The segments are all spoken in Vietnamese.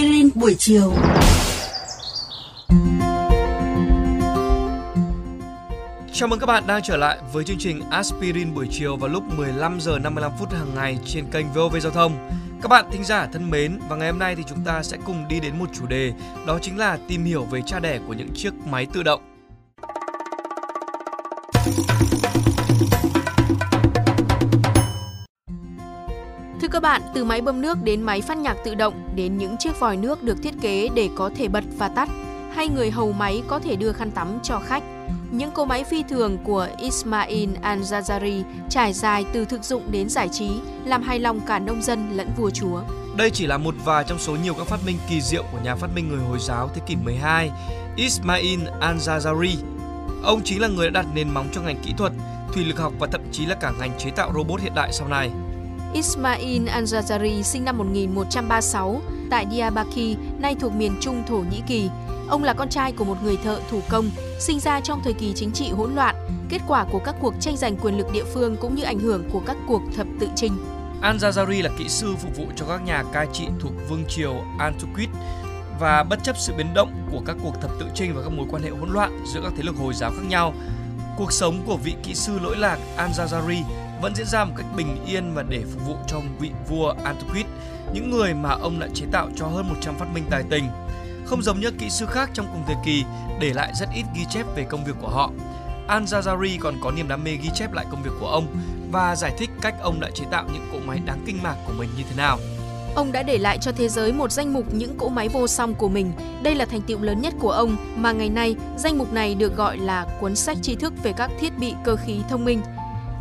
Aspirin buổi chiều. Chào mừng các bạn đang trở lại với chương trình Aspirin buổi chiều vào lúc 15 giờ 55 phút hàng ngày trên kênh VOV Giao thông. Các bạn thính giả thân mến, và ngày hôm nay thì chúng ta sẽ cùng đi đến một chủ đề, đó chính là tìm hiểu về cha đẻ của những chiếc máy tự động. Các bạn, từ máy bơm nước đến máy phát nhạc tự động đến những chiếc vòi nước được thiết kế để có thể bật và tắt, hay người hầu máy có thể đưa khăn tắm cho khách. Những cỗ máy phi thường của Ismail Al-Jazari trải dài từ thực dụng đến giải trí, làm hài lòng cả nông dân lẫn vua chúa. Đây chỉ là một vài trong số nhiều các phát minh kỳ diệu của nhà phát minh người Hồi giáo thế kỷ 12, Ismail Al-Jazari. Ông chính là người đã đặt nền móng cho ngành kỹ thuật, thủy lực học và thậm chí là cả ngành chế tạo robot hiện đại sau này. Ismail Anjazari sinh năm 1136 tại Diyarbakir, nay thuộc miền Trung Thổ Nhĩ Kỳ. Ông là con trai của một người thợ thủ công, sinh ra trong thời kỳ chính trị hỗn loạn, kết quả của các cuộc tranh giành quyền lực địa phương cũng như ảnh hưởng của các cuộc thập tự chinh. Anjazari là kỹ sư phục vụ cho các nhà cai trị thuộc vương triều Antuquit và bất chấp sự biến động của các cuộc thập tự chinh và các mối quan hệ hỗn loạn giữa các thế lực Hồi giáo khác nhau, cuộc sống của vị kỹ sư lỗi lạc Anjazari vẫn diễn ra một cách bình yên và để phục vụ cho vị vua Antiquit, những người mà ông đã chế tạo cho hơn 100 phát minh tài tình. Không giống như kỹ sư khác trong cùng thời kỳ, để lại rất ít ghi chép về công việc của họ. Al-Jazari còn có niềm đam mê ghi chép lại công việc của ông và giải thích cách ông đã chế tạo những cỗ máy đáng kinh ngạc của mình như thế nào. Ông đã để lại cho thế giới một danh mục những cỗ máy vô song của mình. Đây là thành tựu lớn nhất của ông mà ngày nay danh mục này được gọi là cuốn sách tri thức về các thiết bị cơ khí thông minh.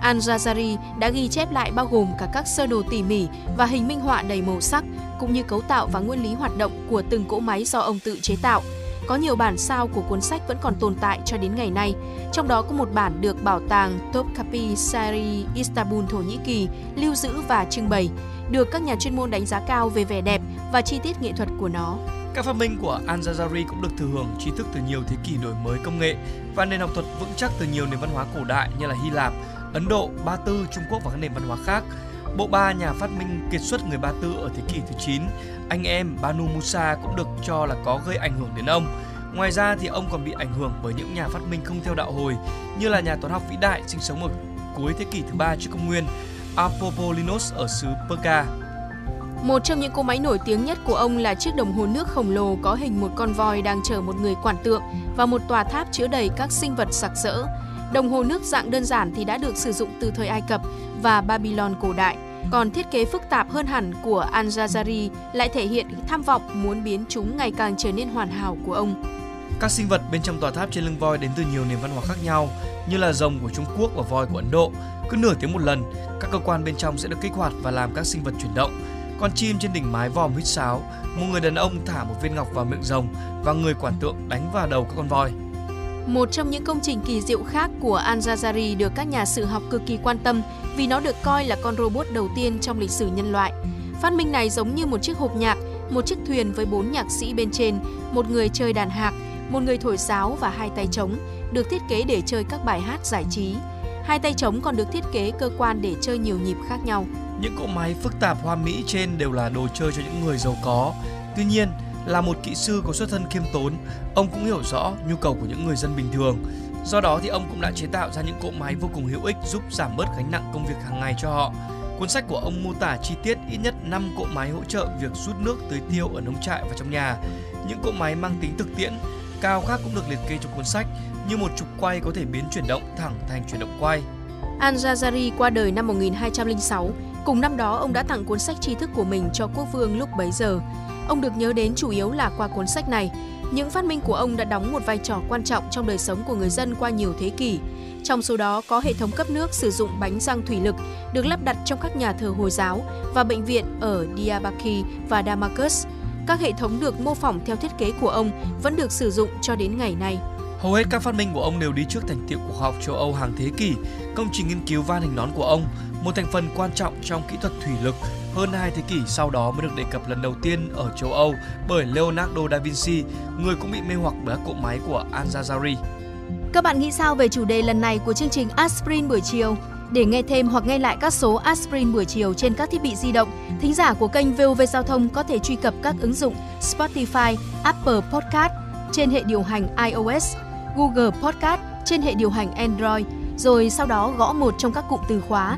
Al-Jazari đã ghi chép lại bao gồm cả các sơ đồ tỉ mỉ và hình minh họa đầy màu sắc, cũng như cấu tạo và nguyên lý hoạt động của từng cỗ máy do ông tự chế tạo. Có nhiều bản sao của cuốn sách vẫn còn tồn tại cho đến ngày nay, trong đó có một bản được bảo tàng Topkapi Sari Istanbul Thổ Nhĩ Kỳ lưu giữ và trưng bày, được các nhà chuyên môn đánh giá cao về vẻ đẹp và chi tiết nghệ thuật của nó. Các phát minh của Al-Jazari cũng được thừa hưởng trí thức từ nhiều thế kỷ đổi mới công nghệ và nền học thuật vững chắc từ nhiều nền văn hóa cổ đại như là Hy Lạp, Ấn Độ, Ba Tư, Trung Quốc và các nền văn hóa khác. Bộ ba nhà phát minh kiệt xuất người Ba Tư ở thế kỷ thứ 9, anh em Banu Musa cũng được cho là có gây ảnh hưởng đến ông. Ngoài ra thì ông còn bị ảnh hưởng bởi những nhà phát minh không theo đạo hồi như là nhà toán học vĩ đại sinh sống ở cuối thế kỷ thứ ba trước công nguyên, Apopolinos ở xứ Perga. Một trong những cỗ máy nổi tiếng nhất của ông là chiếc đồng hồ nước khổng lồ có hình một con voi đang chở một người quản tượng và một tòa tháp chứa đầy các sinh vật sặc sỡ. Đồng hồ nước dạng đơn giản thì đã được sử dụng từ thời Ai Cập và Babylon cổ đại. Còn thiết kế phức tạp hơn hẳn của Al-Jazari lại thể hiện tham vọng muốn biến chúng ngày càng trở nên hoàn hảo của ông. Các sinh vật bên trong tòa tháp trên lưng voi đến từ nhiều nền văn hóa khác nhau, như là rồng của Trung Quốc và voi của Ấn Độ. Cứ nửa tiếng một lần, các cơ quan bên trong sẽ được kích hoạt và làm các sinh vật chuyển động. Con chim trên đỉnh mái vòm huýt sáo, một người đàn ông thả một viên ngọc vào miệng rồng và người quản tượng đánh vào đầu các con voi. Một trong những công trình kỳ diệu khác của Al-Jazari được các nhà sử học cực kỳ quan tâm vì nó được coi là con robot đầu tiên trong lịch sử nhân loại. Phát minh này giống như một chiếc hộp nhạc, một chiếc thuyền với bốn nhạc sĩ bên trên, một người chơi đàn hạc, một người thổi sáo và hai tay trống, được thiết kế để chơi các bài hát giải trí. Hai tay trống còn được thiết kế cơ quan để chơi nhiều nhịp khác nhau. Những cỗ máy phức tạp hoa mỹ trên đều là đồ chơi cho những người giàu có. Tuy nhiên, là một kỹ sư có xuất thân khiêm tốn, ông cũng hiểu rõ nhu cầu của những người dân bình thường. Do đó thì ông cũng đã chế tạo ra những cỗ máy vô cùng hữu ích giúp giảm bớt gánh nặng công việc hàng ngày cho họ. Cuốn sách của ông mô tả chi tiết ít nhất 5 cỗ máy hỗ trợ việc rút nước tưới tiêu ở nông trại và trong nhà. Những cỗ máy mang tính thực tiễn, cao khác cũng được liệt kê trong cuốn sách như một trục quay có thể biến chuyển động thẳng thành chuyển động quay. Al-Jazari qua đời năm 1206. Cùng năm đó, ông đã tặng cuốn sách tri thức của mình cho quốc vương lúc bấy giờ. Ông được nhớ đến chủ yếu là qua cuốn sách này. Những phát minh của ông đã đóng một vai trò quan trọng trong đời sống của người dân qua nhiều thế kỷ. Trong số đó có hệ thống cấp nước sử dụng bánh răng thủy lực được lắp đặt trong các nhà thờ Hồi giáo và bệnh viện ở Diyarbakir và Damascus. Các hệ thống được mô phỏng theo thiết kế của ông vẫn được sử dụng cho đến ngày nay. Hầu hết các phát minh của ông đều đi trước thành tiệu của khoa học châu Âu hàng thế kỷ. Công trình nghiên cứu van hình nón của ông, một thành phần quan trọng trong kỹ thuật thủy lực, hơn hai thế kỷ sau đó mới được đề cập lần đầu tiên ở châu Âu bởi Leonardo da Vinci, người cũng bị mê hoặc bởi các cỗ máy của Al-Jazari. Các bạn nghĩ sao về chủ đề lần này của chương trình Aspirin buổi chiều? Để nghe thêm hoặc nghe lại các số Aspirin buổi chiều trên các thiết bị di động, thính giả của kênh VOV Giao thông có thể truy cập các ứng dụng Spotify, Apple Podcast trên hệ điều hành iOS, Google Podcast trên hệ điều hành Android, rồi sau đó gõ một trong các cụm từ khóa